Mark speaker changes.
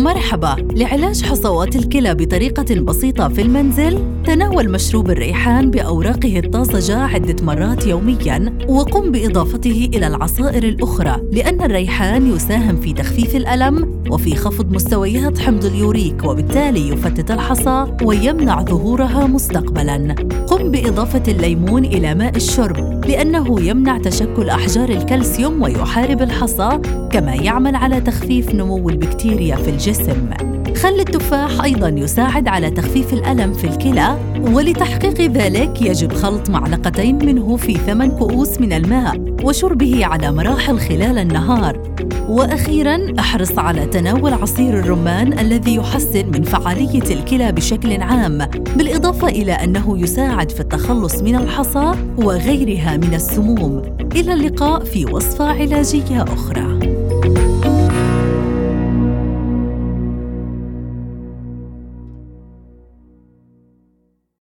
Speaker 1: مرحبا. لعلاج حصوات الكلى بطريقة بسيطة في المنزل تناول مشروب الريحان بأوراقه الطازجة عدة مرات يومياً وقم بإضافته إلى العصائر الأخرى لأن الريحان يساهم في تخفيف الألم وفي خفض مستويات حمض اليوريك وبالتالي يفتت الحصى ويمنع ظهورها مستقبلاً. قم بإضافة الليمون إلى ماء الشرب. لأنه يمنع تشكل أحجار الكالسيوم ويحارب الحصى كما يعمل على تخفيف نمو البكتيريا في الجسم. خل التفاح أيضاً يساعد على تخفيف الألم في الكلى ولتحقيق ذلك يجب خلط معلقتين منه في ثمان كؤوس من الماء وشربه على مراحل خلال النهار. وأخيرا أحرص على تناول عصير الرمان الذي يحسن من فعالية الكلى بشكل عام بالإضافة إلى أنه يساعد في التخلص من الحصى وغيرها من السموم. إلى اللقاء في وصفة علاجية أخرى.